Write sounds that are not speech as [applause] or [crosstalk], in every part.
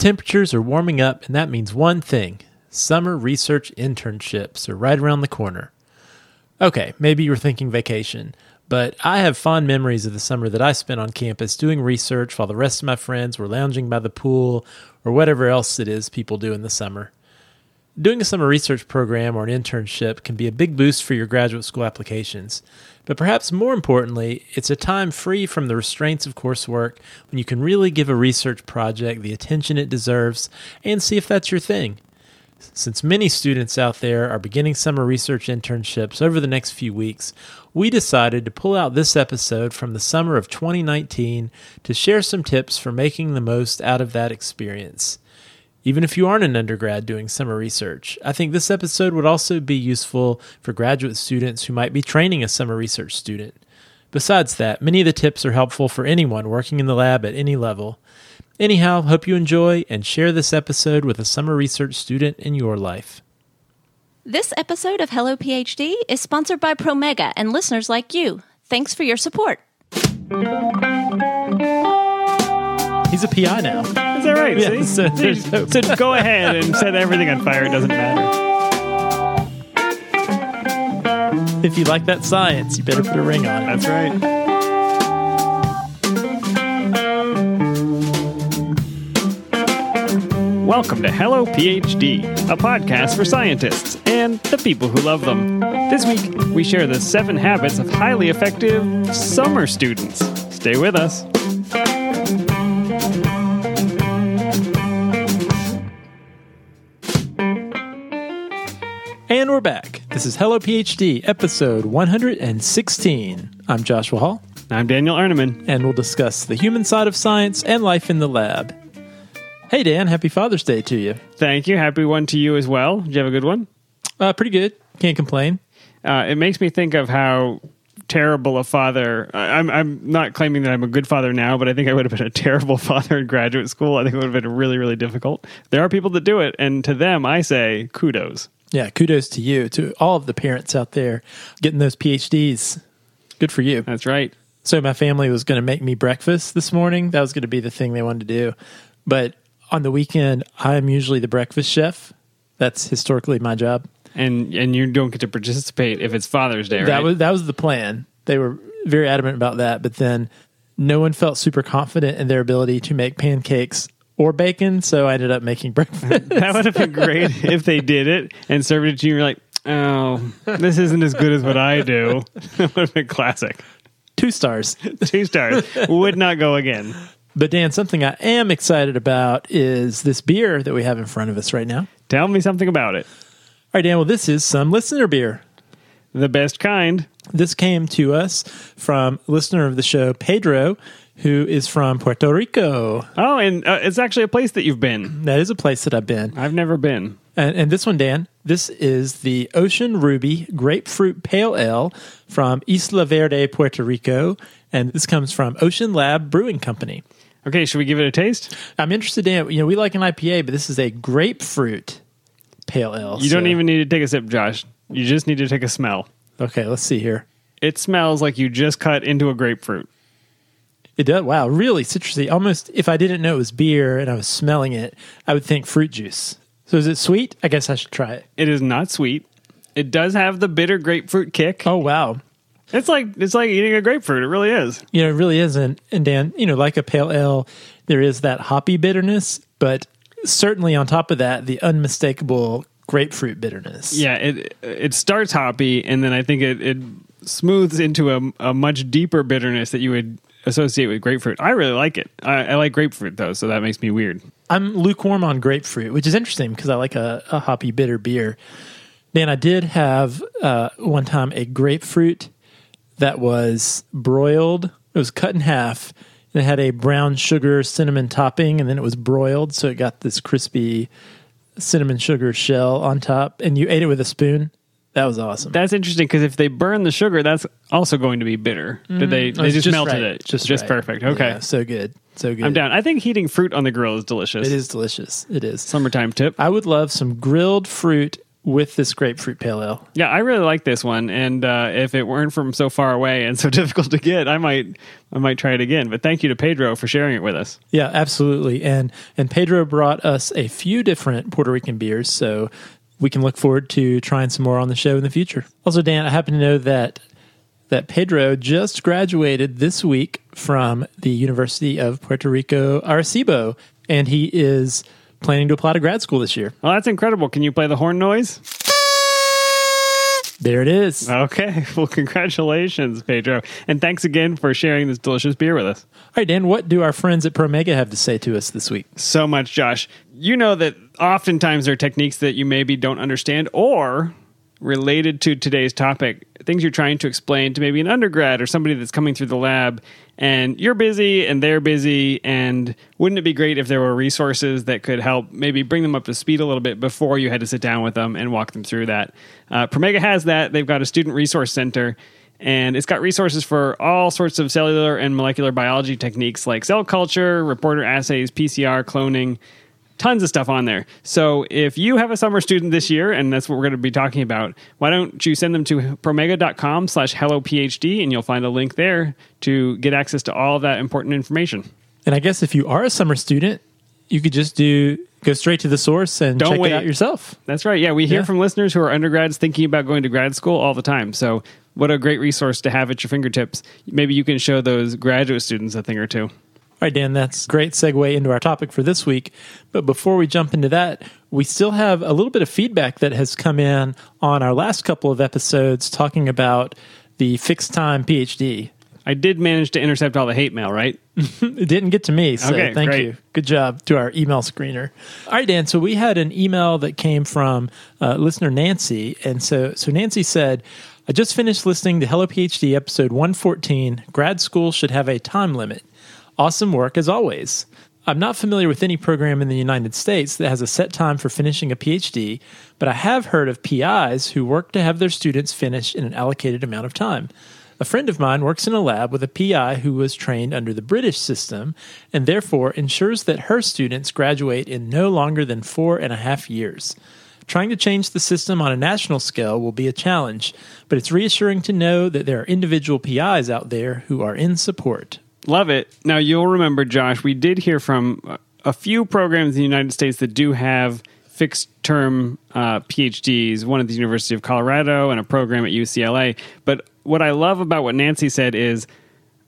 temperatures are warming up, and that means one thing summer research internships are right around the corner. Okay, maybe you're thinking vacation, but I have fond memories of the summer that I spent on campus doing research while the rest of my friends were lounging by the pool or whatever else it is people do in the summer. Doing a summer research program or an internship can be a big boost for your graduate school applications. But perhaps more importantly, it's a time free from the restraints of coursework when you can really give a research project the attention it deserves and see if that's your thing. Since many students out there are beginning summer research internships over the next few weeks, we decided to pull out this episode from the summer of 2019 to share some tips for making the most out of that experience. Even if you aren't an undergrad doing summer research, I think this episode would also be useful for graduate students who might be training a summer research student. Besides that, many of the tips are helpful for anyone working in the lab at any level. Anyhow, hope you enjoy and share this episode with a summer research student in your life. This episode of Hello PhD is sponsored by Promega and listeners like you. Thanks for your support. He's a PI now. Is that right? Yeah, See? so so, so go ahead and set everything on fire. It doesn't matter. If you like that science, you better put a ring on it. That's right. Welcome to Hello PhD, a podcast for scientists and the people who love them. This week, we share the seven habits of highly effective summer students. Stay with us. And we're back. This is Hello PhD, episode 116. I'm Joshua Hall, I'm Daniel Arneman. and we'll discuss the human side of science and life in the lab. Hey, Dan, happy Father's Day to you. Thank you. Happy one to you as well. Did you have a good one? Uh, pretty good. Can't complain. Uh, it makes me think of how terrible a father. I- I'm I'm not claiming that I'm a good father now, but I think I would have been a terrible [laughs] father in graduate school. I think it would have been really really difficult. There are people that do it, and to them I say kudos. Yeah, kudos to you, to all of the parents out there getting those PhDs. Good for you. That's right. So my family was going to make me breakfast this morning. That was going to be the thing they wanted to do. But on the weekend, I'm usually the breakfast chef. That's historically my job. And and you don't get to participate if it's Father's Day, right? That was that was the plan. They were very adamant about that, but then no one felt super confident in their ability to make pancakes or bacon, so I ended up making [laughs] breakfast. that would have been great [laughs] if they did it and served it to you. You're like, oh, this isn't as good as what I do. [laughs] that would have been classic. Two stars. Two stars would not go again. But Dan, something I am excited about is this beer that we have in front of us right now. Tell me something about it. All right, Dan, well, this is some listener beer. The best kind. This came to us from listener of the show, Pedro, who is from Puerto Rico. Oh, and uh, it's actually a place that you've been. That is a place that I've been. I've never been. And, and this one, Dan, this is the Ocean Ruby Grapefruit Pale Ale from Isla Verde, Puerto Rico. And this comes from Ocean Lab Brewing Company. Okay, should we give it a taste? I'm interested in, you know, we like an IPA, but this is a grapefruit pale ale. You don't even need to take a sip, Josh. You just need to take a smell. Okay, let's see here. It smells like you just cut into a grapefruit. It does. Wow, really citrusy. Almost, if I didn't know it was beer and I was smelling it, I would think fruit juice. So is it sweet? I guess I should try it. It is not sweet. It does have the bitter grapefruit kick. Oh wow, It's like it's like eating a grapefruit. It really is. you know, it really isn't. And Dan, you know, like a pale ale, there is that hoppy bitterness, but certainly on top of that, the unmistakable grapefruit bitterness. Yeah, it it starts hoppy, and then I think it it smooths into a, a much deeper bitterness that you would associate with grapefruit. I really like it. I, I like grapefruit though, so that makes me weird. I'm lukewarm on grapefruit, which is interesting because I like a, a hoppy bitter beer. Dan, I did have uh, one time a grapefruit that was broiled. It was cut in half. And it had a brown sugar cinnamon topping, and then it was broiled, so it got this crispy cinnamon sugar shell on top. And you ate it with a spoon. That was awesome. That's interesting because if they burn the sugar, that's also going to be bitter. Did they? They It's just, melted right. it. Just just right. perfect. Okay, Yeah, so good. So good. I'm down. I think heating fruit on the grill is delicious. It is delicious. It is. Summertime tip. I would love some grilled fruit with this grapefruit pale ale. Yeah, I really like this one, and uh, if it weren't from so far away and so [laughs] difficult to get, I might I might try it again. But thank you to Pedro for sharing it with us. Yeah, absolutely. And and Pedro brought us a few different Puerto Rican beers, so we can look forward to trying some more on the show in the future. Also, Dan, I happen to know that that Pedro just graduated this week from the University of Puerto Rico Arecibo, and he is planning to apply to grad school this year. Well, that's incredible. Can you play the horn noise? There it is. Okay. [laughs] Well, congratulations, Pedro. And thanks again for sharing this delicious beer with us. All right, Dan, what do our friends at Promega have to say to us this week? So much, Josh. You know that oftentimes there are techniques that you maybe don't understand or related to today's topic, things you're trying to explain to maybe an undergrad or somebody that's coming through the lab, and you're busy and they're busy, and wouldn't it be great if there were resources that could help maybe bring them up to speed a little bit before you had to sit down with them and walk them through that? Uh, Promega has that. They've got a student resource center. And it's got resources for all sorts of cellular and molecular biology techniques like cell culture, reporter assays, PCR, cloning, tons of stuff on there. So if you have a summer student this year, and that's what we're going to be talking about, why don't you send them to promega.com slash hello PhD and you'll find a link there to get access to all that important information. And I guess if you are a summer student, you could just do go straight to the source and Don't check wait. it out yourself. That's right. Yeah, we hear Yeah. from listeners who are undergrads thinking about going to grad school all the time. So what a great resource to have at your fingertips. Maybe you can show those graduate students a thing or two. All right, Dan, that's great segue into our topic for this week. But before we jump into that, we still have a little bit of feedback that has come in on our last couple of episodes talking about the fixed time PhD. I did manage to intercept all the hate mail, right? [laughs] It didn't get to me, so Okay, thank great. you. Good job to our email screener. All right, Dan. So we had an email that came from uh, listener Nancy, and so so Nancy said, "I just finished listening to Hello PhD episode 114. Grad school should have a time limit. Awesome work as always." I'm not familiar with any program in the United States that has a set time for finishing a PhD, but I have heard of PIs who work to have their students finish in an allocated amount of time. A friend of mine works in a lab with a PI who was trained under the British system and therefore ensures that her students graduate in no longer than four and a half years. Trying to change the system on a national scale will be a challenge, but it's reassuring to know that there are individual PIs out there who are in support. Love it. Now, you'll remember, Josh, we did hear from a few programs in the United States that do have fixed term uh, PhDs, one at the University of Colorado and a program at UCLA. But what I love about what Nancy said is,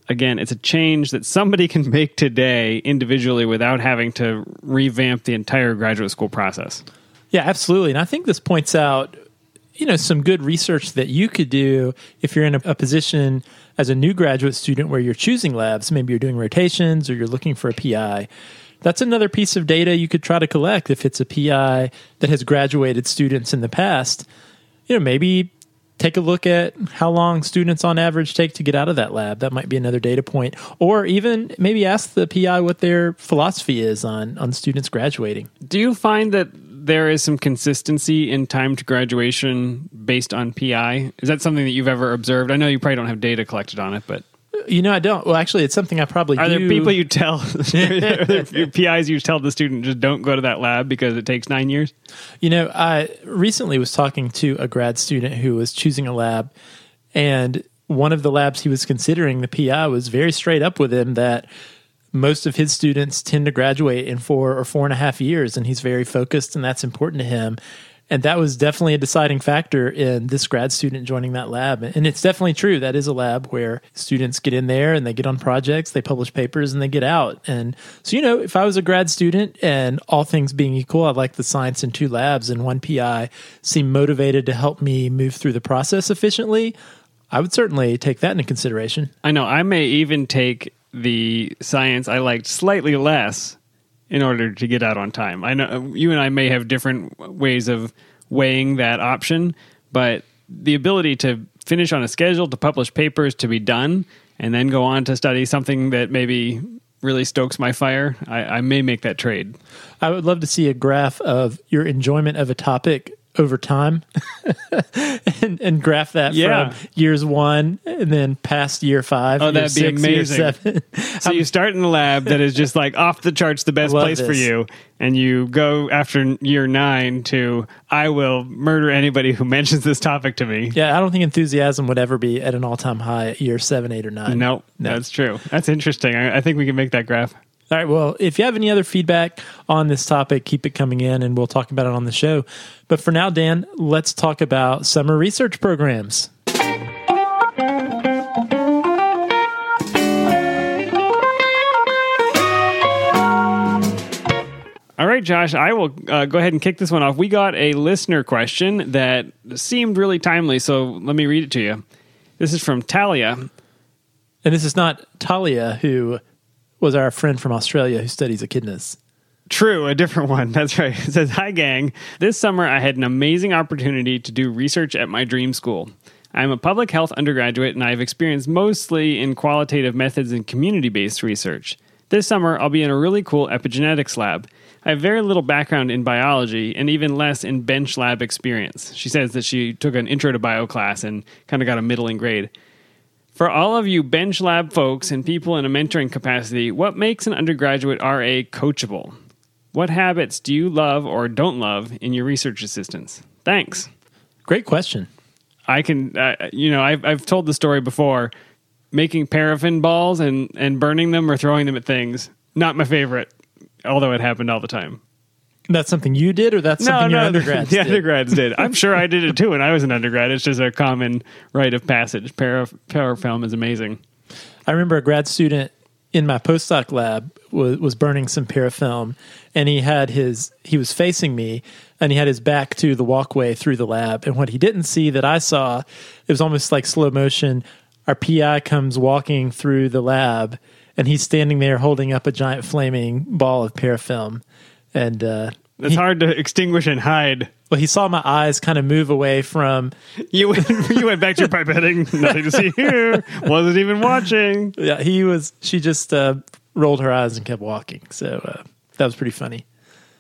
again, it's a change that somebody [laughs] can make today individually without having to revamp the entire graduate school process. Yeah, absolutely. And I think this points out, you know, some good research that you could do if you're in a, a position as a new graduate student where you're choosing labs. Maybe you're doing rotations or you're looking for a PI. That's another piece of data you could try to collect if it's a PI that has graduated students in the past. You know, maybe take a look at how long students on average take to get out of that lab. That might be another data point. Or even maybe ask the PI what their philosophy is on, on students graduating. Do you find that there is some consistency in time to graduation based on PI? Is that something that you've ever observed? I know you probably don't have data collected on it, but You know, I don't. Well, actually, it's something I probably are do. there people you tell, [laughs] [laughs] your PIs you tell the student just don't go to that lab because it takes nine years? You know, I recently was talking to a grad student who was choosing a lab, and one of the labs he was considering, the PI, was very straight up with him that most of his students tend to graduate in four or four and a half years, and he's very focused, and that's important to him. And that was definitely a deciding factor in this grad student joining that lab. And it's definitely true. That is a lab where students get in there and they get on projects, they publish papers, and they get out. And so, you know, if I was a grad student and all things being equal, I'd like the science in two labs and one PI seem motivated to help me move through the process efficiently, I would certainly take that into consideration. I know. I may even take the science I liked slightly less in order to get out on time. I know you and I may have different ways of weighing that option, but the ability to finish on a schedule, to publish papers, to be done, and then go on to study something that maybe really stokes my fire, I, I may make that trade. I would love to see a graph of your enjoyment of a topic over time [laughs] and, and graph that Yeah. from years one and then past year five. Oh, that'd be six, year amazing. [laughs] So you start in the lab that is just like off the charts, the best place for you, and you go after year nine to I will murder anybody who mentions this topic to me. yeah, I don't think enthusiasm would ever be at an all time high at year seven, eight, or nine. No, that's true. That's interesting. I, I think we can make that graph. All right. Well, if you have any other feedback on this topic, keep it coming in and we'll talk about it on the show. But for now, Dan, let's talk about summer research programs. All right, Josh, I will uh, go ahead and kick this one off. We got a listener question that seemed really timely, so let me read it to you. This is from Talia. And this is not Talia, who was our friend from Australia who studies echidnas. True, a different one. [laughs] That's right. It says, Hi, gang. This summer, I had an amazing opportunity to do research at my dream school. I'm a public health undergraduate, and I've experienced mostly in qualitative methods and community based research. This summer, I'll be in a really cool epigenetics lab. I have very little background in biology and even less in bench lab experience. She says that she took an intro to bio class and kind of got a middling grade. For all of you bench lab folks and people in a mentoring capacity, what makes an undergraduate RA coachable? What habits do you love or don't love in your research assistants? Thanks. Great question. I can, uh, you know, I've, I've told the story before. Making parafilm balls and, and burning them or throwing them at things, not my favorite, although it happened all the time. That's something you did, or that's something your undergrads the did? undergrads did. I'm sure I did it too when I was an undergrad. It's just a common rite of passage. Para, parafilm is amazing. I remember a grad student in my postdoc lab was, was burning some parafilm, and he had his he was facing me, and he had his back to the walkway through the lab. And what he didn't see that I saw, it was almost like slow motion. Our PI comes walking through the lab, and he's standing there holding up a giant flaming ball of parafilm, and uh, It's hard to extinguish and hide. well, he saw my eyes kind of move away from [laughs] You went, you went back to your pipetting. [laughs] Nothing to see here. Wasn't even watching. yeah. He was she just uh, rolled her eyes and kept walking. So uh, that was pretty funny.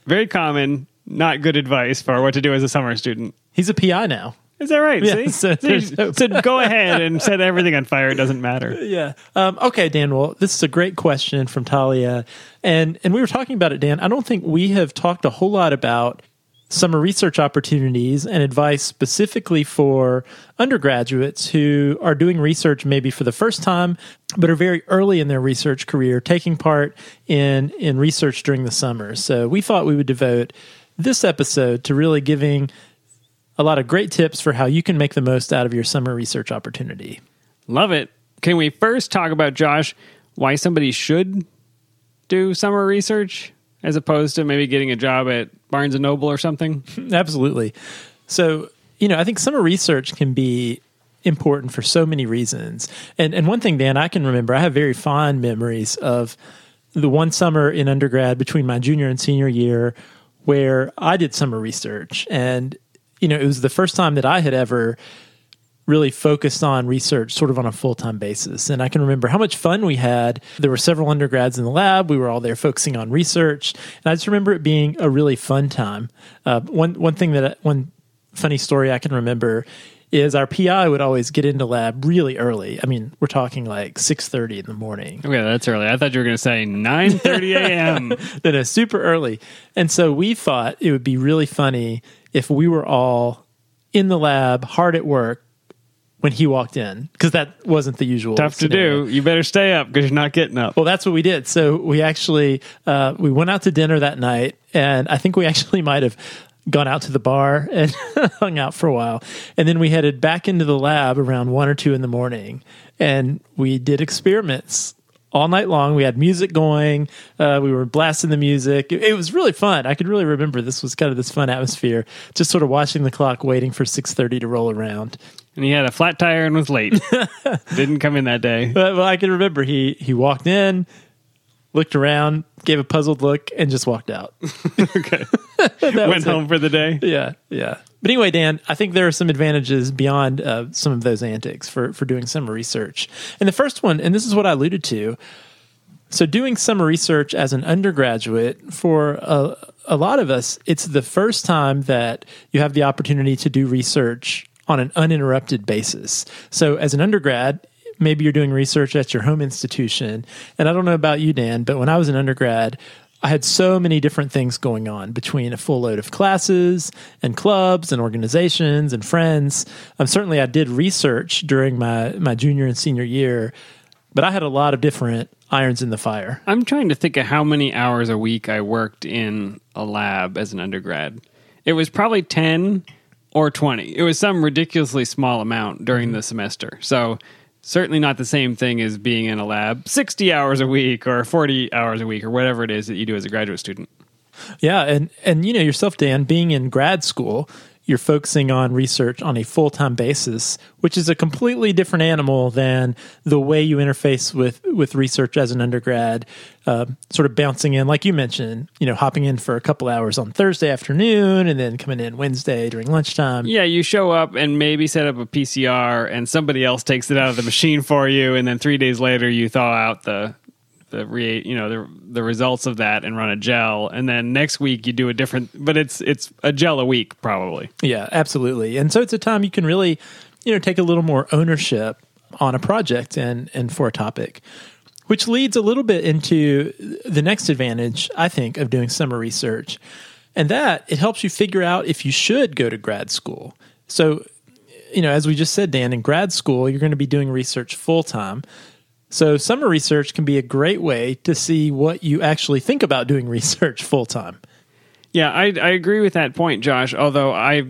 Very common. Not good advice for what to do as a summer student. He's a PI now. Is that right? Yeah, See? so See? so [laughs] go ahead and set everything on fire. It doesn't matter. Yeah. Um, okay, Dan. Well, this is a great question from Talia, and and we were talking about it, Dan. I don't think we have talked a whole lot about summer research opportunities and advice specifically for undergraduates who are doing research maybe for the first time, but are very early in their research career, taking part in in research during the summer. So we thought we would devote this episode to really giving a lot of great tips for how you can make the most out of your summer research opportunity. Love it. Can we first talk about, Josh, why somebody should do summer research as opposed to maybe getting a job at Barnes and Noble or something? [laughs] Absolutely. So, you know, I think summer research can be important for so many reasons. And and one thing, Dan, I can remember, I have very fond memories of the one summer in undergrad between my junior and senior year where I did summer research. And, you know, it was the first time that I had ever really focused on research sort of on a full-time basis. And i can remember how much fun we had. There were several undergrads in the lab. We were all there focusing on research. And i just remember it being a really fun time. Uh, one one thing that one funny story i can remember is our pi would always get into lab really early. I mean we're talking like 6.30 in the morning. Okay, that's early. I thought you were going to say 9.30 a.m. [laughs] no, no, super early. And so we thought it would be really funny if we were all in the lab, hard at work, when he walked in, because that wasn't the usual. Tough to do. You better stay up because you're not getting up. Well, that's what we did. So we actually uh, we went out to dinner that night, and I think we actually [laughs] might have gone out to the bar [laughs] and hung out for a while, and then we headed back into the lab around one or two in the morning, and we did experiments all night long. We had music going. Uh, we were blasting the music. It, it was really fun. I could really remember this was kind of this fun atmosphere, just sort of watching the clock, waiting for six thirty to roll around. And he had a flat tire and was late. [laughs] Didn't come in that day. But well, I can remember he he walked in, looked around, gave a puzzled look, and just walked out. [laughs] [laughs] Okay. Went was it. home for the day. Yeah, yeah. But anyway, Dan, I think there are some advantages beyond uh, some of those antics for for doing summer research. And the first one, and this is what I alluded to. So, doing summer research as an undergraduate for a, a lot of us, it's the first time that you have the opportunity to do research on an uninterrupted basis. So, as an undergrad, maybe you're doing research at your home institution. And I don't know about you, Dan, but when I was an undergrad, I had so many different things going on between a full load of classes and clubs and organizations and friends. Um, certainly, I did research during my, my junior and senior year, but I had a lot of different irons in the fire. I'm trying to think of how many hours a week I worked in a lab as an undergrad. It was probably 10 or 20. It was some ridiculously small amount during the semester. So certainly not the same thing as being in a lab 60 hours a week or 40 hours a week or whatever it is that you do as a graduate student. Yeah, and and you know yourself Dan being in grad school, you're focusing on research on a full time basis, which is a completely different animal than the way you interface with with research as an undergrad. Uh, sort of bouncing in, like you mentioned, you know, hopping in for a couple hours on Thursday afternoon and then coming in Wednesday during lunchtime. Yeah, you show up and maybe set up a PCR, and somebody else takes it out of the machine for you, and then three days later you thaw out the the re, you know the the results of that and run a gel and then next week you do a different but it's it's a gel a week probably Yeah, absolutely. And so it's a time you can really, you know, take a little more ownership on a project and and for a topic. Which leads a little bit into the next advantage, I think, of doing summer research. And that it helps you figure out if you should go to grad school. So, you know, as we just said, Dan, in grad school, you're going to be doing research full time. So, summer research can be a great way to see what you actually think about doing [laughs] research full time. yeah i i agree with that point josh although i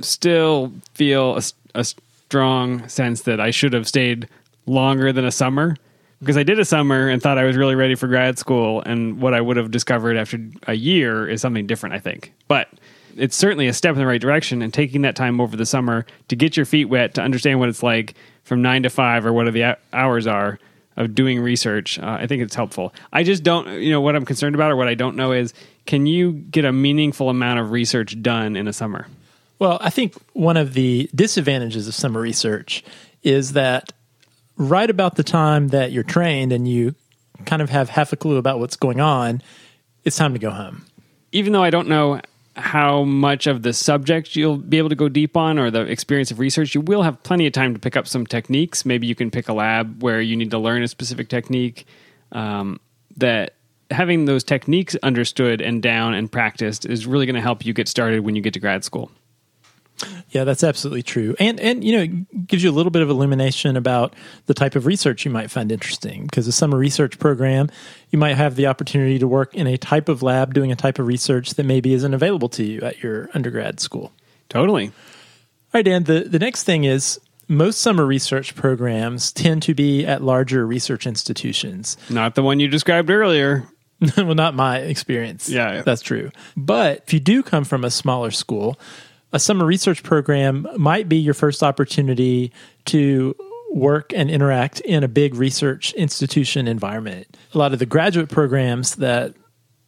still feel a, a strong sense that i should have stayed longer than a summer because i did a summer and thought i was really ready for grad school and what i would have discovered after a year is something different i think but it's certainly a step in the right direction and taking that time over the summer to get your feet wet to understand what it's like from nine to five or what the hours are of doing research uh, i think it's helpful i just don't you know what i'm concerned about or what i don't know is can you get a meaningful amount of research done in a summer Well, I think one of the disadvantages of summer research is that right about the time that you're trained and you kind of have half a clue about what's going on, it's time to go home. even though i don't know how much of the subject you'll be able to go deep on or the experience of research you will have plenty of time to pick up some techniques. Maybe you can pick a lab where you need to learn a specific technique um, that having those techniques understood and down and practiced is really going to help you get started when you get to grad school Yeah, that's absolutely true. And and you know, it gives you a little bit of illumination about the type of research you might find interesting because a summer research program, you might have the opportunity to work in a type of lab doing a type of research that maybe isn't available to you at your undergrad school. totally All right, Dan, the, the next thing is most summer research programs tend to be at larger research institutions. not the one you described earlier [laughs] well, not my experience. Yeah, yeah. That's true. But if you do come from a smaller school, a summer research program might be your first opportunity to work and interact in a big research institution environment. A lot of the graduate programs that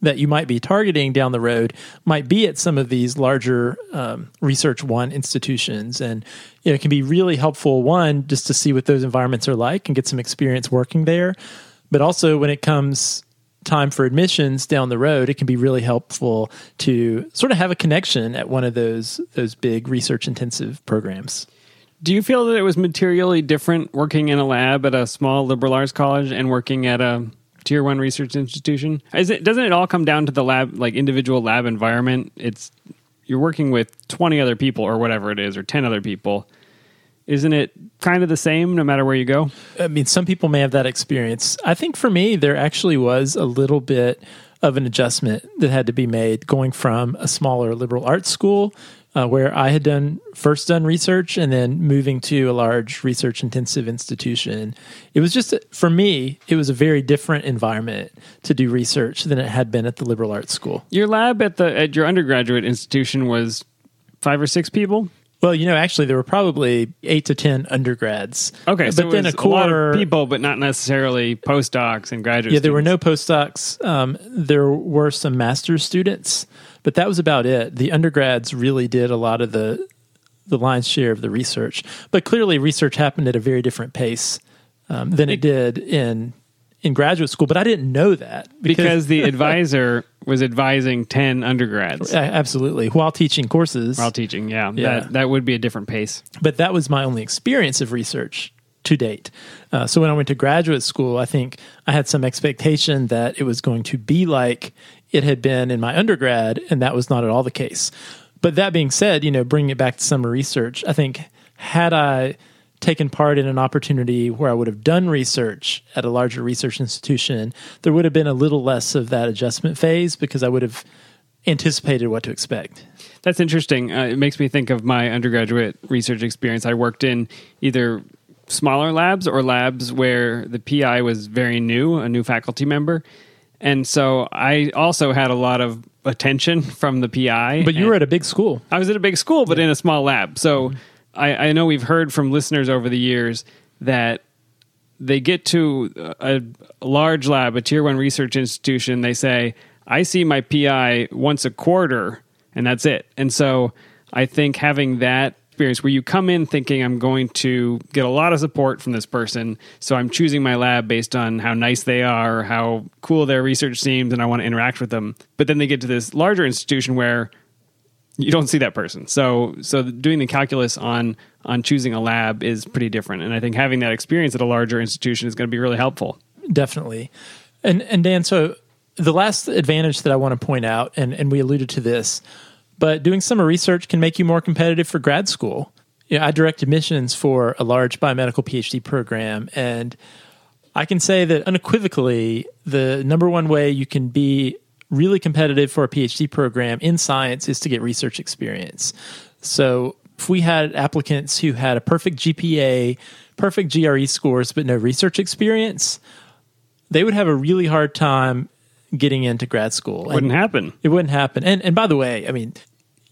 that you might be targeting down the road might be at some of these larger um, research one institutions and you know, it can be really helpful one just to see what those environments are like and get some experience working there but also when it comes time for admissions down the road, it can be really helpful to sort of have a connection at one of those those big research intensive programs. Do you feel that it was materially different working in a lab at a small liberal arts college and working at a tier one research institution? Is it doesn't it all come down to the lab like individual lab environment? It's you're working with twenty other people or whatever it is, or ten other people. Isn't it kind of the same no matter where you go? I mean, some people may have that experience. I think for me, there actually was a little bit of an adjustment that had to be made going from a smaller liberal arts school uh, where I had done first done research and then moving to a large research intensive institution. It was just for me, it was a very different environment to do research than it had been at the liberal arts school. Your lab at the at your undergraduate institution was five or six people. Well, you know, actually, there were probably eight to ten undergrads. Okay, but so then a core lot of people, but not necessarily postdocs and graduate. Yeah, there were no postdocs. Um, there were some master's students, but that was about it. The undergrads really did a lot of the the lion's share of the research. But clearly, research happened at a very different pace um, than it did in in graduate school. But I didn't know that because the [laughs] advisor was advising 10 undergrads A- Absolutely. While teaching courses. while teaching. Yeah, Yeah. That, that would be a different pace. but that was my only experience of research to date. Uh, so when I went to graduate school, I think I had some expectation that it was going to be like it had been in my undergrad, and that was not at all the case. But that being said, you know, bringing it back to summer research, I think had I taken part in an opportunity where I would have done research at a larger research institution, there would have been a little less of that adjustment phase because I would have anticipated what to expect. That's interesting. Uh, it makes me think of my undergraduate research experience. I worked in either smaller labs or labs where the PI was very new, a new faculty member. And so I also had a lot of attention [laughs] from the PI. But you were at a big school. I was at a big school, but in a small lab. So I, I know we've heard from listeners over the years that they get to a, a large lab, a tier one research institution. They say, I see my PI once a quarter, and that's it. And so I think having that experience where you come in thinking I'm going to get a lot of support from this person, so I'm choosing my lab based on how nice they are, how cool their research seems, and I want to interact with them. But then they get to this larger institution where you don't see that person. So so doing the calculus on on choosing a lab is pretty different. And I think having that experience at a larger institution is going to be really helpful. definitely and and dan so the last advantage that i want to point out and and we alluded to this but doing summer research can make you more competitive for grad school you know, i direct admissions for a large biomedical phd program and i can say that unequivocally the number one way you can be really competitive for a phd program in science is to get research experience so if we had applicants who had a perfect gpa perfect gre scores but no research experience they would have a really hard time getting into grad school. And Wouldn't happen. It wouldn't happen. And and by the way, I mean,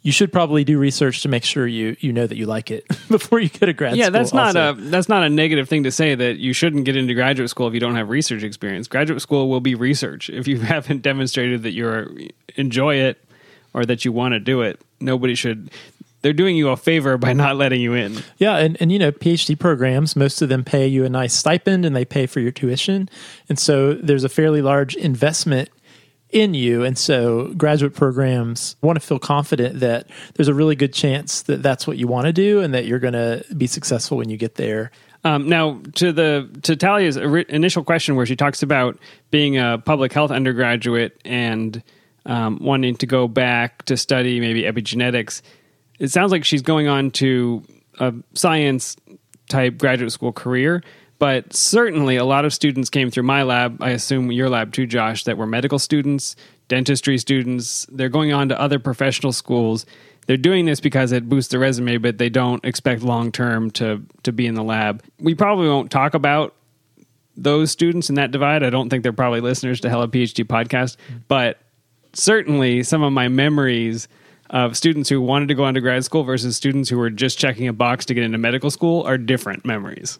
you should probably do research to make sure you you know that you like it [laughs] before you go to grad Yeah, school. that's not also. a that's not a negative thing to say that you shouldn't get into graduate school if you don't have research experience. Graduate school will be research. If you [laughs] haven't demonstrated that you enjoy it or that you want to do it, nobody should they're doing you a favor by not letting you in. Yeah, and, and you know, PhD programs, most of them pay you a nice stipend and they pay for your tuition. And so there's a fairly large investment in you. And so graduate programs want to feel confident that there's a really good chance that that's what you want to do and that you're going to be successful when you get there. Um, now, to the to Talia's initial question, where she talks about being a public health undergraduate and um, wanting to go back to study maybe epigenetics, it sounds like she's going on to a science type graduate school career. But certainly, a lot of students came through my lab. I assume your lab too, Josh, that were medical students, dentistry students. They're going on to other professional schools. They're doing this because it boosts their resume, but they don't expect long term to to be in the lab. We probably won't talk about those students in that divide. I don't think they're probably listeners to Hello PhD podcast, but certainly some of my memories of students who wanted to go on to grad school versus students who were just checking a box to get into medical school are different memories.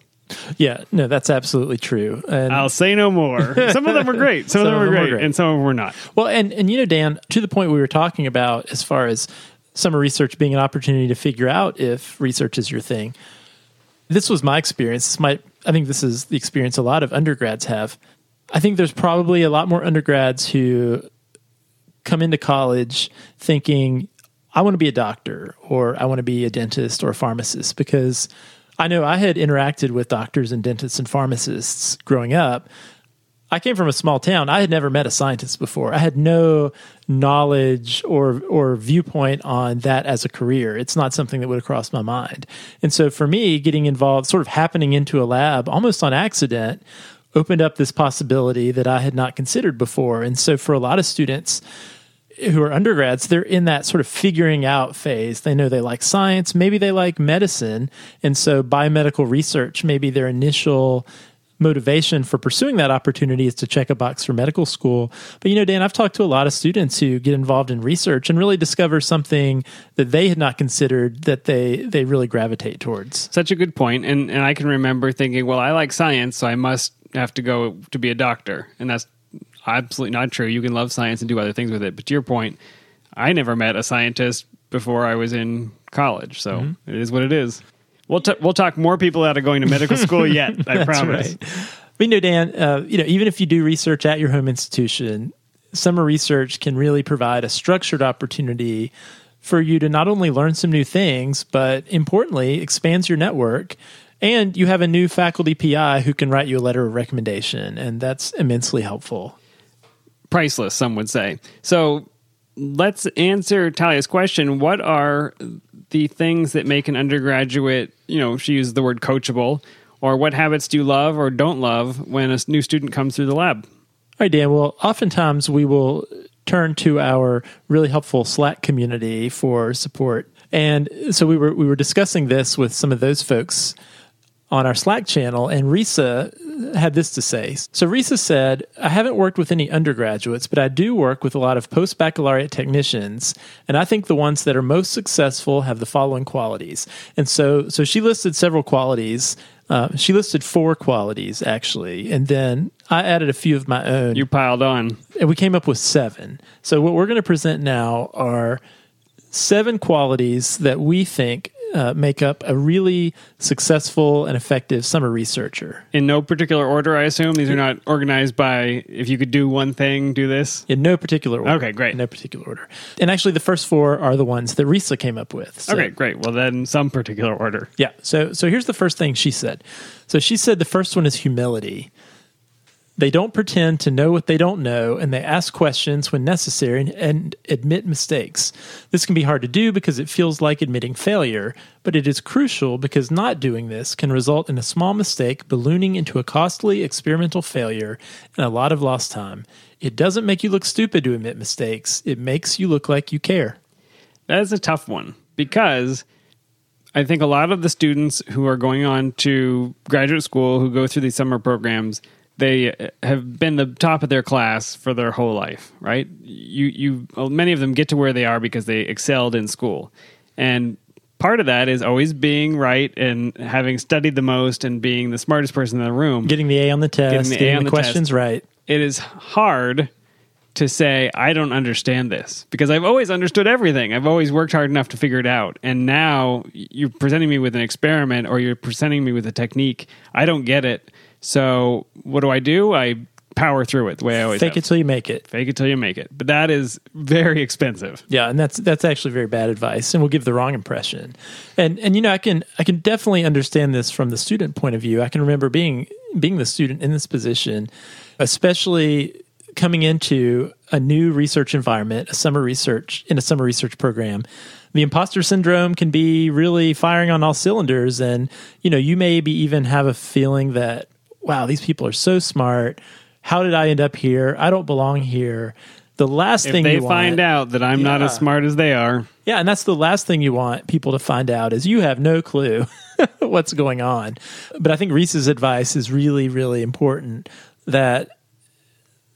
Yeah, no, that's absolutely true. And I'll say no more. Some of them were great. Some, of [laughs] them were great, and some of them were not. Well, and and you know, Dan, to the point we were talking about as far as summer research being an opportunity to figure out if research is your thing. This was my experience. This might I think this is the experience a lot of undergrads have. I think there's probably a lot more undergrads who come into college thinking I want to be a doctor or I want to be a dentist or a pharmacist because I know I had interacted with doctors and dentists and pharmacists growing up. I came from a small town. I had never met a scientist before. I had no knowledge or or viewpoint on that as a career. It's not something that would have crossed my mind. And so for me, getting involved, sort of happening into a lab almost on accident, opened up this possibility that I had not considered before. And so for a lot of students, who are undergrads, they're in that sort of figuring out phase. They know they like science, maybe they like medicine. And so biomedical research, maybe their initial motivation for pursuing that opportunity is to check a box for medical school. But you know, Dan, I've talked to a lot of students who get involved in research and really discover something that they had not considered that they they really gravitate towards. Such a good point. And and I can remember thinking, well, I like science, so I must have to go to be a doctor. And that's absolutely not true. You can love science and do other things with it. But to your point, I never met a scientist before I was in college. So it is what it is. We'll, t- we'll talk more people out of going to medical school [laughs] yet, I promise. right. But you know, Dan, uh, you know, even if you do research at your home institution, summer research can really provide a structured opportunity for you to not only learn some new things, but importantly, expands your network. And you have a new faculty PI who can write you a letter of recommendation, and that's immensely helpful. Priceless, some would say. So let's answer Talia's question. What are the things that make an undergraduate, you know, she used the word coachable, or what habits do you love or don't love when a new student comes through the lab? All right, Dan. Well, oftentimes we will turn to our really helpful Slack community for support. And so we were we were discussing this with some of those folks on our Slack channel, and Risa had this to say. So Risa said, I haven't worked with any undergraduates, but I do work with a lot of post baccalaureate technicians, and I think the ones that are most successful have the following qualities. And so so she listed several qualities. Uh, she listed four qualities actually, and then I added a few of my own. You piled on. and we came up with seven. So what we're going to present now are seven qualities that we think uh, make up a really successful and effective summer researcher. In no particular order, I assume. These are not organized by if you could do one thing, do this. In no particular order. Okay, great. In no particular order. And actually, the first four are the ones that Risa came up with. So- Okay, great. Well, then some particular order. Yeah. So so here's the first thing she said. So she said the first one is humility. They don't pretend to know what they don't know, and they ask questions when necessary and, admit mistakes. This can be hard to do because it feels like admitting failure, but it is crucial because not doing this can result in a small mistake ballooning into a costly experimental failure and a lot of lost time. It doesn't make you look stupid to admit mistakes, it makes you look like you care. That is a tough one because I think a lot of the students who are going on to graduate school who go through these summer programs, they have been the top of their class for their whole life, right? You you well, many of them get to where they are because they excelled in school. And part of that is always being right and having studied the most and being the smartest person in the room. Getting the A on the test, the A getting the, the questions right. it is hard to say I don't understand this because I've always understood everything. I've always worked hard enough to figure it out. And now you're presenting me with an experiment or you're presenting me with a technique. I don't get it. So what do I do? I power through it the way I always Fake have. it till you make it. Fake it till you make it. But that is very expensive. Yeah, and that's that's actually very bad advice and will give the wrong impression. And and you know, I can I can definitely understand this from the student point of view. I can remember being being the student in this position, especially coming into a new research environment, a summer research in a summer research program. The imposter syndrome can be really firing on all cylinders and you know, you maybe even have a feeling that wow, these people are so smart. How did I end up here? I don't belong here. The last If thing they find want, out that I'm not as smart as they are, yeah, and that's the last thing you want people to find out is you have no clue [laughs] what's going on. But I think Risa's advice is really, really important that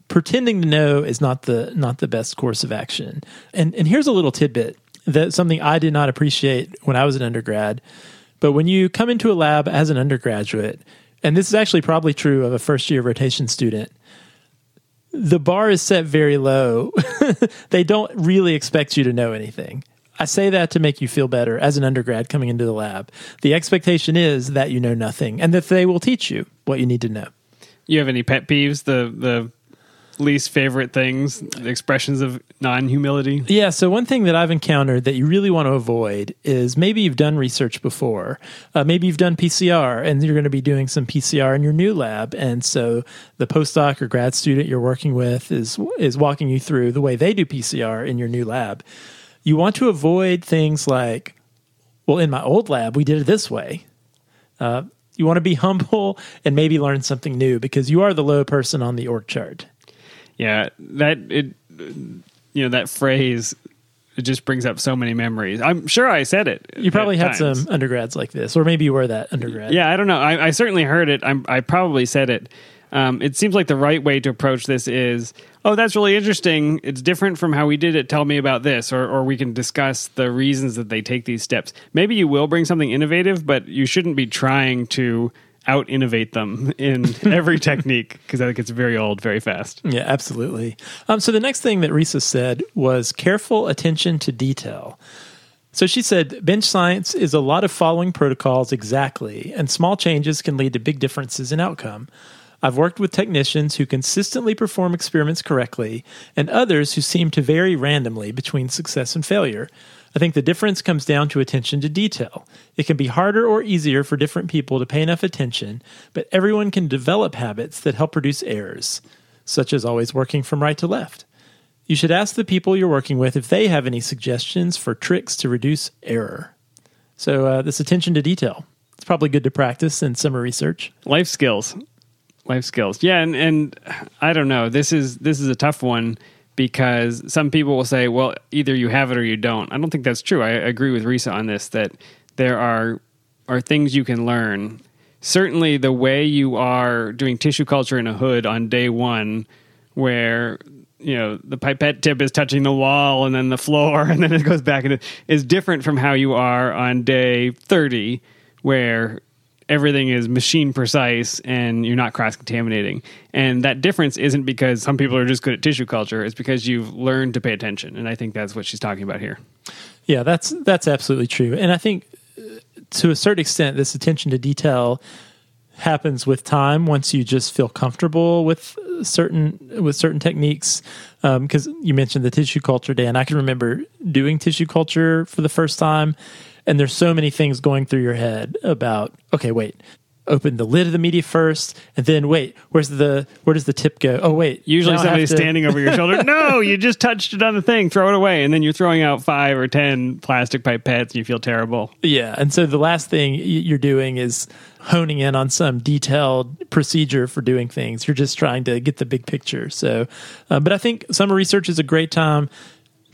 pretending to know is not the not the best course of action. And and here's a little tidbit that something I did not appreciate when I was an undergrad. But when you come into a lab as an undergraduate, and this is actually probably true of a first year rotation student, the bar is set very low. [laughs] they don't really expect you to know anything. I say that to make you feel better as an undergrad coming into the lab. The expectation is that you know nothing and that they will teach you what you need to know. you have any pet peeves? The the least favorite things, expressions of non humility? Yeah, so one thing that I've encountered that you really want to avoid is maybe you've done research before. Uh, maybe you've done PCR and you're going to be doing some PCR in your new lab. And so the postdoc or grad student you're working with is, is walking you through the way they do PCR in your new lab. You want to avoid things like, well, in my old lab, we did it this way. Uh, you want to be [laughs] humble and maybe learn something new because you are the low person on the org chart. Yeah, that it you know that phrase it just brings up so many memories. I'm sure I said it. You probably had times. some undergrads like this, or maybe you were that undergrad. Yeah, I don't know. I, I certainly heard it. I'm, I probably said it. Um, it seems like the right way to approach this is, oh, that's really interesting. It's different from how we did it. Tell me about this, or or we can discuss the reasons that they take these steps. Maybe you will bring something innovative, but you shouldn't be trying to out innovate them in [laughs] every technique because that gets very old very fast. Yeah, absolutely. Um, so the next thing that Risa said was careful attention to detail. So she said bench science is a lot of following protocols exactly, and small changes can lead to big differences in outcome. I've worked with technicians who consistently perform experiments correctly and others who seem to vary randomly between success and failure. I think the difference comes down to attention to detail. It can be harder or easier for different people to pay enough attention, but everyone can develop habits that help reduce errors, such as always working from right to left. You should ask the people you're working with if they have any suggestions for tricks to reduce error. So, uh, this attention to detail. It's probably good to practice in summer research. life skills life skills yeah and and i don't know this is this is a tough one because some people will say well either you have it or you don't. I don't think that's true. I agree with risa on this that there are are things you can learn. Certainly the way you are doing tissue culture in a hood on day one where you know the pipette tip is touching the wall and then the floor [laughs] and then it goes back and it is different from how you are on day 30 where everything is machine precise and you're not cross contaminating and that difference isn't because some people are just good at tissue culture. It's because you've learned to pay attention. And i think that's what she's talking about here. Yeah, that's that's absolutely true. And I think uh, to a certain extent this attention to detail happens with time once you just feel comfortable with certain with certain techniques. Because you mentioned the tissue culture day and i can remember doing tissue culture for the first time and there's so many things going through your head about okay wait open the lid of the media first and then wait where's the where does the tip go? Oh wait usually now I have somebody's to- standing over your shoulder. [laughs] No you just touched it on the thing. Throw it away. And then you're throwing out five or ten plastic pipettes and you feel terrible. Yeah, and so the last thing you're doing is honing in on some detailed procedure for doing things. You're just trying to get the big picture. So, uh, but I think summer research is a great time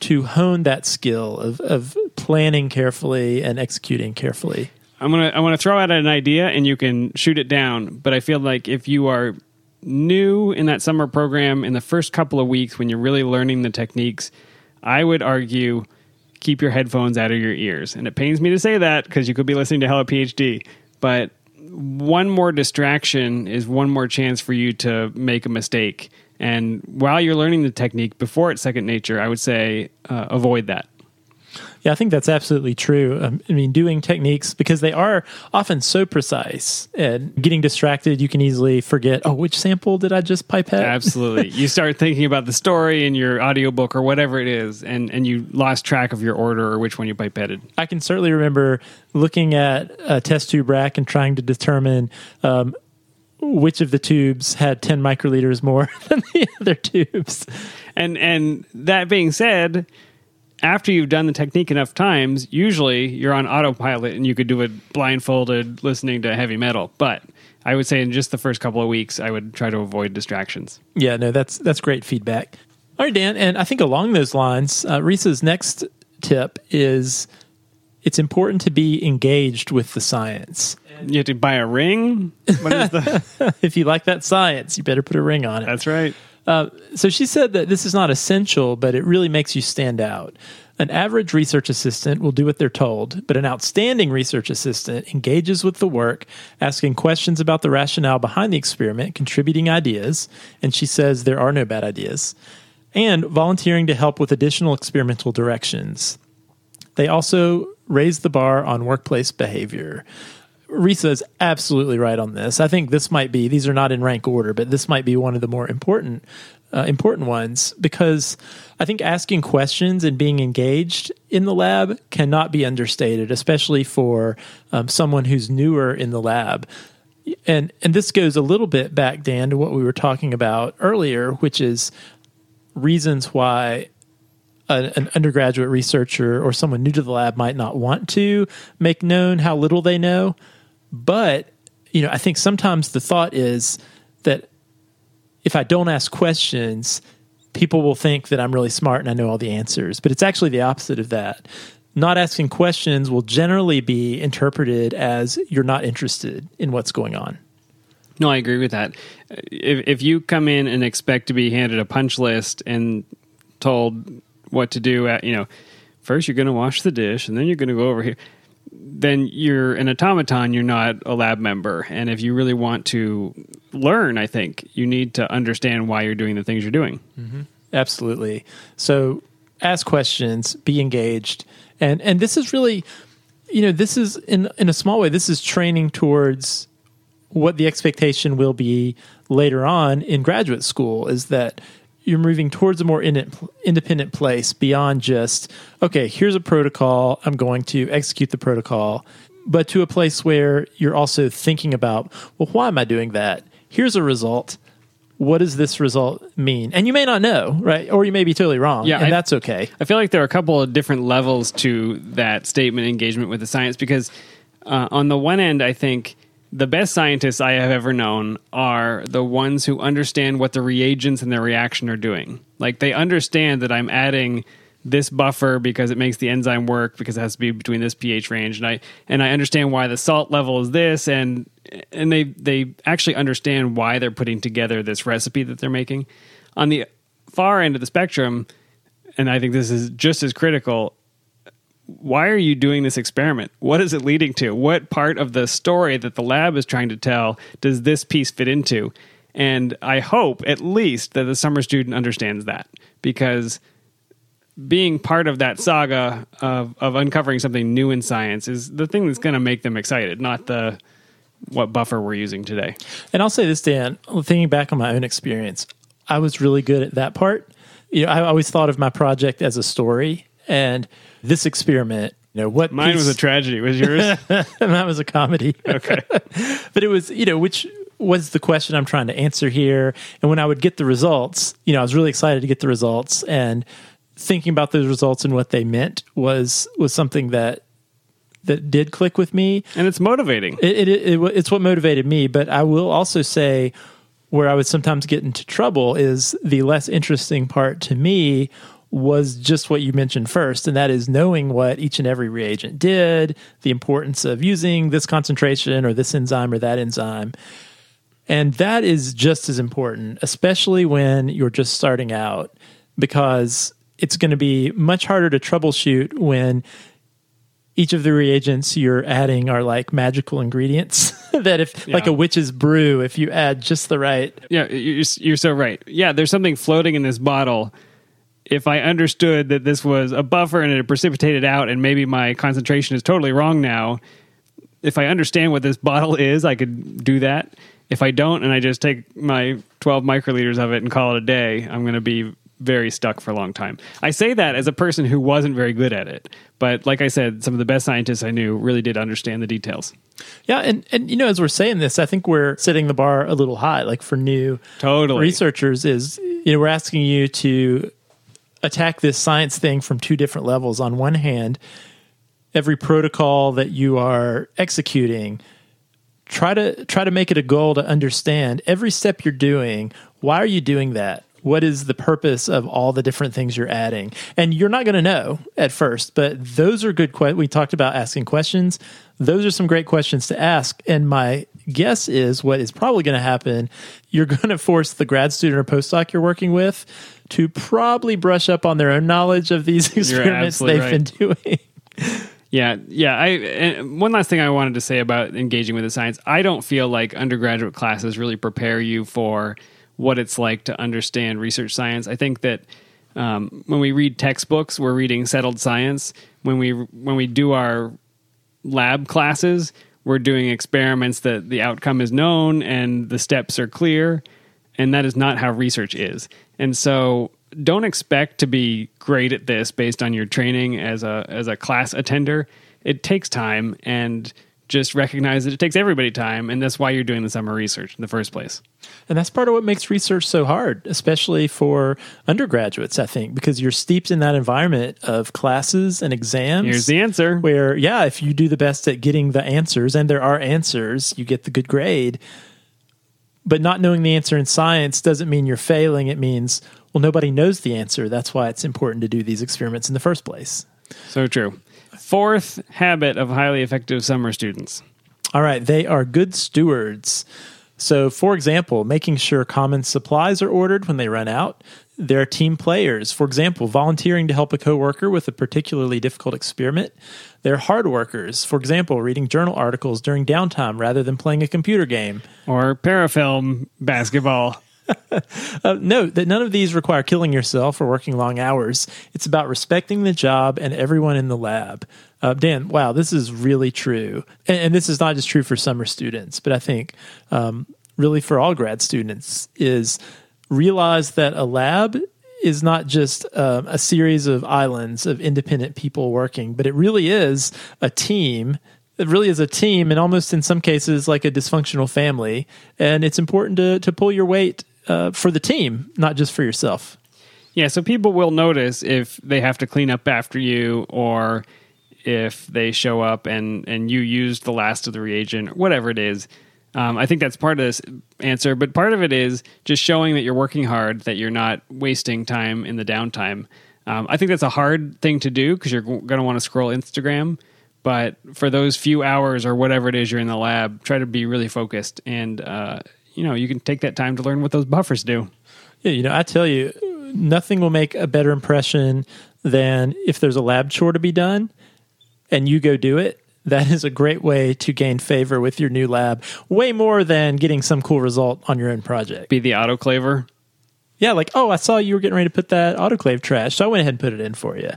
to hone that skill of of planning carefully and executing carefully. I'm gonna I want to throw out an idea and you can shoot it down. But I feel like if you are new in that summer program in the first couple of weeks when you're really learning the techniques, I would argue keep your headphones out of your ears. And it pains me to say that because you could be listening to Hello PhD, but one more distraction is one more chance for you to make a mistake. And while you're learning the technique before it's second nature, I would say uh, avoid that. Yeah, I think that's absolutely true. Um, I mean, doing techniques because they are often so precise and getting distracted, you can easily forget, oh, which sample did I just pipette? Absolutely. [laughs] you start thinking about the story in your audiobook or whatever it is, and, and you lost track of your order or which one you pipetted. I can certainly remember looking at a test tube rack and trying to determine um, which of the tubes had 10 microliters more [laughs] than the other tubes. And and that being said, after you've done the technique enough times, usually you're on autopilot and you could do it blindfolded listening to heavy metal. But I would say in just the first couple of weeks, I would try to avoid distractions. Yeah, no, that's that's great feedback. All right, Dan, and I think along those lines, uh, Risa's next tip is it's important to be engaged with the science. You have to buy a ring. What is the? [laughs] If you like that science, you better put a ring on it. That's right. Uh, so she said that this is not essential, but it really makes you stand out. An average research assistant will do what they're told, but an outstanding research assistant engages with the work, asking questions about the rationale behind the experiment, contributing ideas, and she says there are no bad ideas, and volunteering to help with additional experimental directions. They also raise the bar on workplace behavior. Risa is absolutely right on this. I think this might be these are not in rank order, but this might be one of the more important uh, important ones because I think asking questions and being engaged in the lab cannot be understated, especially for um, someone who's newer in the lab. And and this goes a little bit back, Dan, to what we were talking about earlier, which is reasons why an undergraduate researcher or someone new to the lab might not want to make known how little they know. But, you know, I think sometimes the thought is that if I don't ask questions, people will think that I'm really smart and I know all the answers. But it's actually the opposite of that. Not asking questions will generally be interpreted as you're not interested in what's going on. No, I agree with that. If if you come in and expect to be handed a punch list and told what to do, at, you know, first you're going to wash the dish and then you're going to go over here, then you're an automaton. You're not a lab member. And if you really want to learn, I think you need to understand why you're doing the things you're doing. Mm-hmm. Absolutely. So ask questions, be engaged. And and this is really you know, this is in in a small way, this is training towards what the expectation will be later on in graduate school is that you're moving towards a more in- independent place beyond just okay here's a protocol i'm going to execute the protocol but to a place where you're also thinking about well why am i doing that? Here's a result. What does this result mean? And you may not know right? Or you may be totally wrong Yeah, and I- that's okay. I feel like there are a couple of different levels to that statement engagement with the science because, uh, on the one end, I think the best scientists I have ever known are the ones who understand what the reagents and their reaction are doing. Like they understand that I'm adding this buffer because it makes the enzyme work because it has to be between this pH range and I and I understand why the salt level is this and and they they actually understand why they're putting together this recipe that they're making. On the far end of the spectrum, and I think this is just as critical. Why are you doing this experiment? What is it leading to? What part of the story that the lab is trying to tell does this piece fit into? And I hope at least that the summer student understands that because being part of that saga of, of uncovering something new in science is the thing that's going to make them excited, not the what buffer we're using today. And I'll say this, Dan, thinking back on my own experience, I was really good at that part. You know, I always thought of my project as a story and this experiment, you know, what Mine was a tragedy. Was yours? [laughs] that was a comedy. okay. [laughs] but it was, you know, which was the question I'm trying to answer here. And when I would get the results, you know, I was really excited to get the results and thinking about those results and what they meant was was something that that did click with me. And it's motivating. It, it, it, it's what motivated me. But I will also say where I would sometimes get into trouble is the less interesting part to me was just what you mentioned first, and that is knowing what each and every reagent did, the importance of using this concentration or this enzyme or that enzyme. And that is just as important, especially when you're just starting out, because it's going to be much harder to troubleshoot when each of the reagents you're adding are like magical ingredients [laughs] that if like a witch's brew if you add just the right Yeah, you're, you're so right. Yeah, there's something floating in this bottle. If I understood that this was a buffer and it precipitated out, and maybe my concentration is totally wrong now, if I understand what this bottle is, I could do that. If I don't, and I just take my 12 microliters of it and call it a day, I'm going to be very stuck for a long time. I say that as a person who wasn't very good at it. But like I said, some of the best scientists I knew really did understand the details. yeah and and you know as we're saying this i think we're setting the bar a little high like for new Totally. researchers is you know we're asking you to attack this science thing from two different levels. On one hand every protocol that you are executing try to try to make it a goal to understand every step you're doing why are you doing that? What is the purpose of all the different things you're adding? And you're not going to know at first but those are good questions we talked about asking questions. Those are some great questions to ask. And my guess is what is probably going to happen you're going to force the grad student or postdoc you're working with to probably brush up on their own knowledge of these [laughs] experiments they've been doing Yeah, yeah. I and one last thing I wanted to say about engaging with the science. I don't feel like undergraduate classes really prepare you for what it's like to understand research science. I think that um, when we read textbooks, we're reading settled science. When we when we do our lab classes, we're doing experiments that the outcome is known and the steps are clear, and that is not how research is. And so don't expect to be great at this based on your training as a as a class attender. It takes time and just recognize that it takes everybody time and that's why you're doing the summer research in the first place. And that's part of what makes research so hard, especially for undergraduates, I think, because you're steeped in that environment of classes and exams. Here's the answer. Where, yeah, if you do the best at getting the answers, and there are answers, you get the good grade. But not knowing the answer in science doesn't mean you're failing. It means, well, nobody knows the answer. That's why it's important to do these experiments in the first place. So true. Fourth habit of highly effective summer students. All right, they are good stewards. So, for example, making sure common supplies are ordered when they run out. They're team players. For example, volunteering to help a coworker with a particularly difficult experiment. They're hard workers. For example, reading journal articles during downtime rather than playing a computer game. Or parafilm basketball. [laughs] Uh, note that none of these require killing yourself or working long hours. It's about respecting the job and everyone in the lab. Uh, Dan, wow, this is really true. And, and this is not just true for summer students, but I think um, really for all grad students is realize that a lab is not just um, a series of islands of independent people working, but it really is a team. It really is a team, and almost in some cases like a dysfunctional family. And it's important to to pull your weight uh, for the team, not just for yourself. Yeah, so people will notice if they have to clean up after you or if they show up and and you used the last of the reagent, whatever it is. Um, I think that's part of this answer, but part of it is just showing that you're working hard, that you're not wasting time in the downtime. Um, I think that's a hard thing to do because you're going to want to scroll Instagram. But for those few hours or whatever it is you're in the lab, try to be really focused, and uh, you know you can take that time to learn what those buffers do. Yeah, you know, I tell you, nothing will make a better impression than if there's a lab chore to be done and you go do it that is a great way to gain favor with your new lab, way more than getting some cool result on your own project. Be the autoclaver. Yeah, like, oh, I saw you were getting ready to put that autoclave trash, so I went ahead and put it in for you.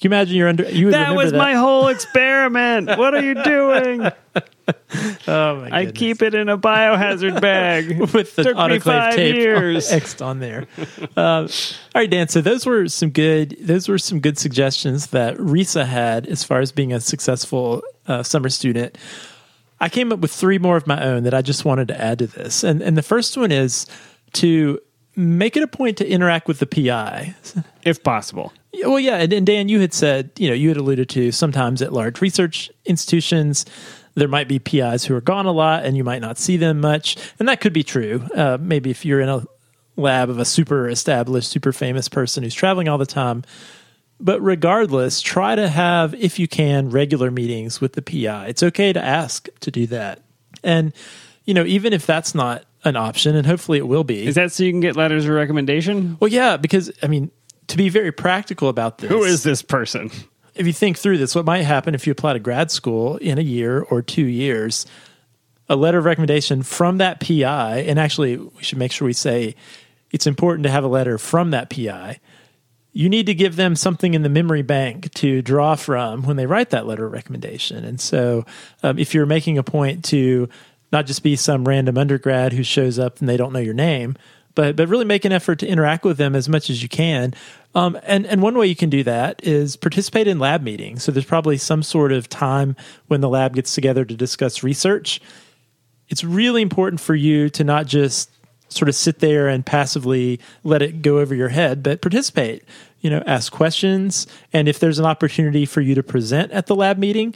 Can you imagine you're under? You that was that. my whole experiment. what are you doing? [laughs] oh my! Goodness. I keep it in a biohazard bag [laughs] with the Took autoclave tape years. [laughs] Xed on there. Uh, all right, Dan. So those were some good. Those were some good suggestions that Risa had as far as being a successful uh, summer student. I came up with three more of my own that I just wanted to add to this, and and the first one is to make it a point to interact with the PI if possible. Well, yeah, and, and, Dan, you had said, you know, you had alluded to sometimes at large research institutions, there might be PIs who are gone a lot, and you might not see them much, and that could be true. Uh, maybe if you're in a lab of a super established, super famous person who's traveling all the time. But regardless, try to have, if you can, regular meetings with the PI. It's okay to ask to do that, and you know, even if that's not an option, and hopefully it will be. Is that so you can get letters of recommendation? Well, yeah, because I mean, to be very practical about this. Who is this person? If you think through this, what might happen if you apply to grad school in a year or two years, a letter of recommendation from that PI, and actually, we should make sure we say it's important to have a letter from that PI. You need to give them something in the memory bank to draw from when they write that letter of recommendation. And so, um, if you're making a point to not just be some random undergrad who shows up and they don't know your name, but but really make an effort to interact with them as much as you can. Um, and and one way you can do that is participate in lab meetings. So there's probably some sort of time when the lab gets together to discuss research. It's really important for you to not just sort of sit there and passively let it go over your head, but participate. You know, ask questions, and if there's an opportunity for you to present at the lab meeting,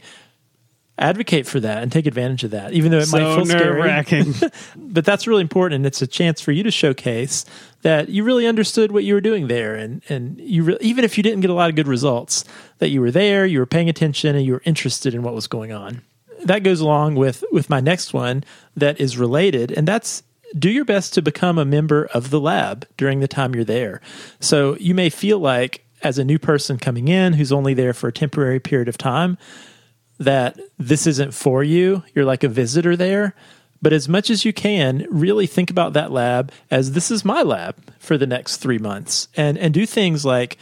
advocate for that and take advantage of that, even though it so might feel nerve-wracking. scary. [laughs] but that's really important, and it's a chance for you to showcase that you really understood what you were doing there, and and you re- even if you didn't get a lot of good results, that you were there, you were paying attention, and you were interested in what was going on. That goes along with with my next one that is related, and that's do your best to become a member of the lab during the time you're there. So you may feel like as a new person coming in who's only there for a temporary period of time that this isn't for you. You're like a visitor there. But as much as you can, really think about that lab as this is my lab for the next three months and, and do things like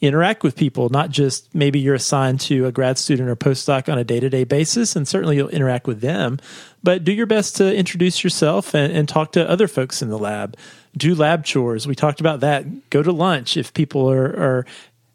interact with people, not just maybe you're assigned to a grad student or postdoc on a day to day basis, and certainly you'll interact with them, but do your best to introduce yourself and, and, talk to other folks in the lab. Do lab chores. We talked about that. Go to lunch if people are, are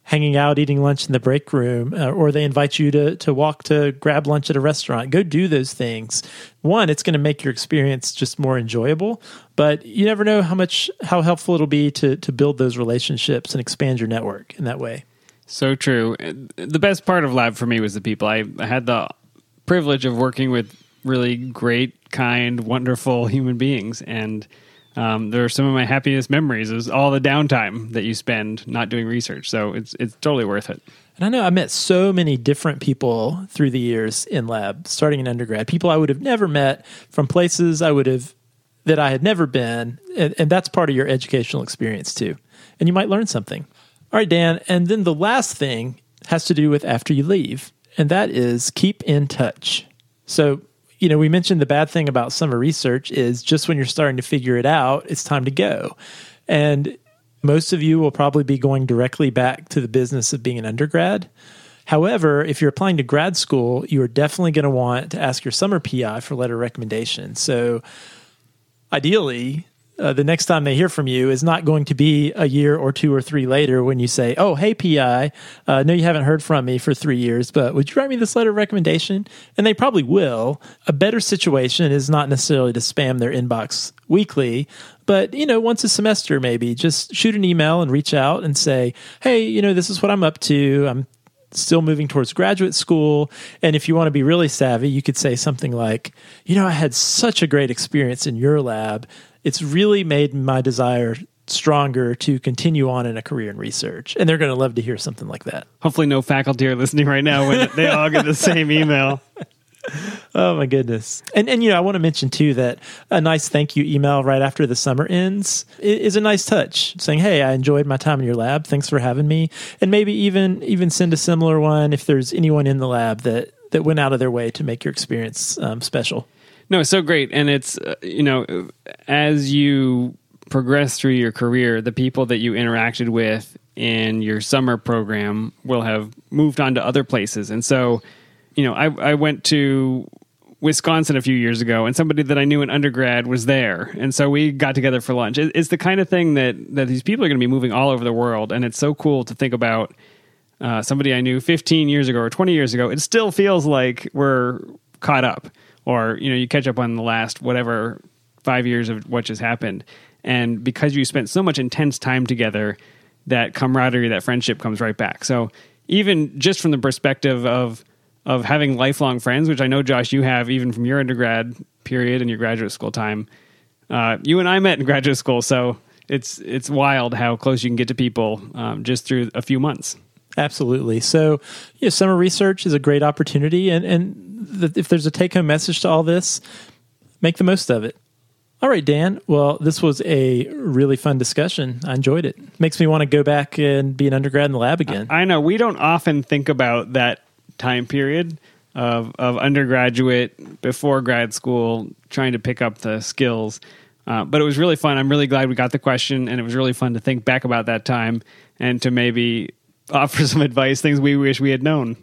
hanging out, eating lunch in the break room, uh, or they invite you to to walk to grab lunch at a restaurant. Go do those things. One, it's going to make your experience just more enjoyable, but you never know how much how helpful it'll be to to build those relationships and expand your network in that way. So true. The best part of lab for me was the people. I, I had the privilege of working with really great, kind, wonderful human beings, and um, they're some of my happiest memories is all the downtime that you spend not doing research. So it's it's totally worth it. And I know I met so many different people through the years in lab, starting in undergrad, people I would have never met from places I would have that I had never been, and, and that's part of your educational experience too. And you might learn something. All right, Dan. And then the last thing has to do with after you leave, and that is keep in touch. So you know, we mentioned the bad thing about summer research is just when you're starting to figure it out, it's time to go. And most of you will probably be going directly back to the business of being an undergrad. However, if you're applying to grad school, you are definitely going to want to ask your summer PI for letter recommendation. So ideally, uh, the next time they hear from you is not going to be a year or two or three later when you say, "Oh, hey PI, uh, know you haven't heard from me for three years, but would you write me this letter of recommendation?" And they probably will. A better situation is not necessarily to spam their inbox weekly, but you know, once a semester maybe, just shoot an email and reach out and say, "Hey, you know, this is what I'm up to. I'm still moving towards graduate school. And if you want to be really savvy, you could say something like, you know, I had such a great experience in your lab. It's really made my desire stronger to continue on in a career in research. And they're going to love to hear something like that. Hopefully, no faculty are listening right now when they all get the [laughs] same email. Oh my goodness. And and you know, I want to mention too that a nice thank you email right after the summer ends is a nice touch. Saying, "Hey, I enjoyed my time in your lab. Thanks for having me." And maybe even even send a similar one if there's anyone in the lab that that went out of their way to make your experience um, special. No, it's so great, and it's uh, you know, as you progress through your career, the people that you interacted with in your summer program will have moved on to other places, and so you know, I, I went to Wisconsin a few years ago, and somebody that I knew in undergrad was there, and so we got together for lunch. It, it's the kind of thing that that these people are going to be moving all over the world, and it's so cool to think about. Uh, somebody I knew 15 years ago or 20 years ago, it still feels like we're caught up, or you know, you catch up on the last whatever five years of what just happened, and because you spent so much intense time together, that camaraderie, that friendship comes right back. So even just from the perspective of of having lifelong friends, which I know, Josh, you have even from your undergrad period and your graduate school time. Uh, you and I met in graduate school, so it's it's wild how close you can get to people um, just through a few months. Absolutely. So, summer research is a great opportunity, and and the, if there's a take home message to all this, make the most of it. All right, Dan. Well, this was a really fun discussion. I enjoyed it. Makes me want to go back and be an undergrad in the lab again. I know we don't often think about that time period of of undergraduate before grad school, trying to pick up the skills. Uh, but it was really fun. I'm really glad we got the question, and it was really fun to think back about that time and to maybe offer some advice, things we wish we had known.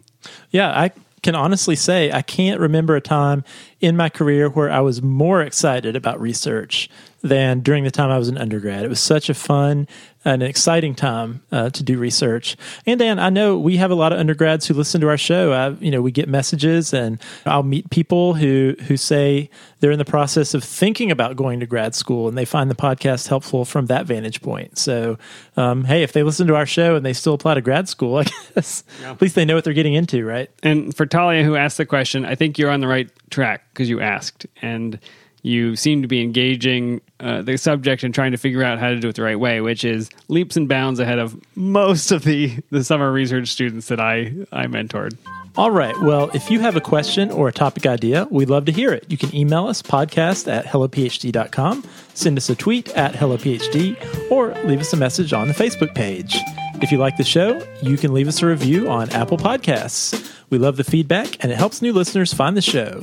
Yeah, I can honestly say I can't remember a time in my career where I was more excited about research than during the time I was an undergrad. It was such a fun and exciting time uh, to do research. And Dan, I know we have a lot of undergrads who listen to our show. I, you know, we get messages, and I'll meet people who who say they're in the process of thinking about going to grad school, and they find the podcast helpful from that vantage point. So, um, hey, if they listen to our show and they still apply to grad school, [laughs] I guess yeah. at least they know what they're getting into, right? And for Talia, who asked the question, I think you're on the right track because you asked and you seem to be engaging uh, the subject and trying to figure out how to do it the right way, which is leaps and bounds ahead of most of the, the summer research students that I, I mentored. All right. Well, if you have a question or a topic idea, we'd love to hear it. You can email us podcast at hellophd.com, send us a tweet at hellophd, or leave us a message on the Facebook page. If you like the show, you can leave us a review on Apple Podcasts. We love the feedback and it helps new listeners find the show.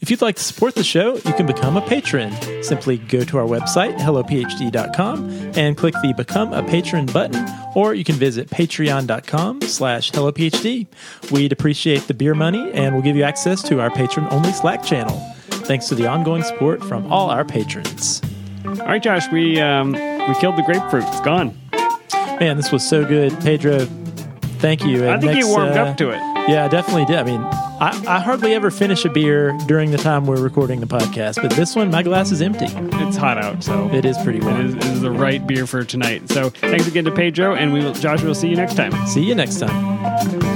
If you'd like to support the show, you can become a patron. Simply go to our website, hellophd.com, and click the Become a Patron button, or you can visit patreon.com slash hellophd. We'd appreciate the beer money, and we'll give you access to our patron-only Slack channel. Thanks to the ongoing support from all our patrons. All right, Josh, we, um, we killed the grapefruit. It's gone. Man, this was so good. Pedro, thank you. And I think next, you warmed uh, up to it. Yeah, I definitely did. I mean, I, I, hardly ever finish a beer during the time we're recording the podcast, but this one, my glass is empty. It's hot out, so it is pretty warm. It is, it is the right beer for tonight. So thanks again to Pedro, and we will, Josh, we'll see you next time. See you next time.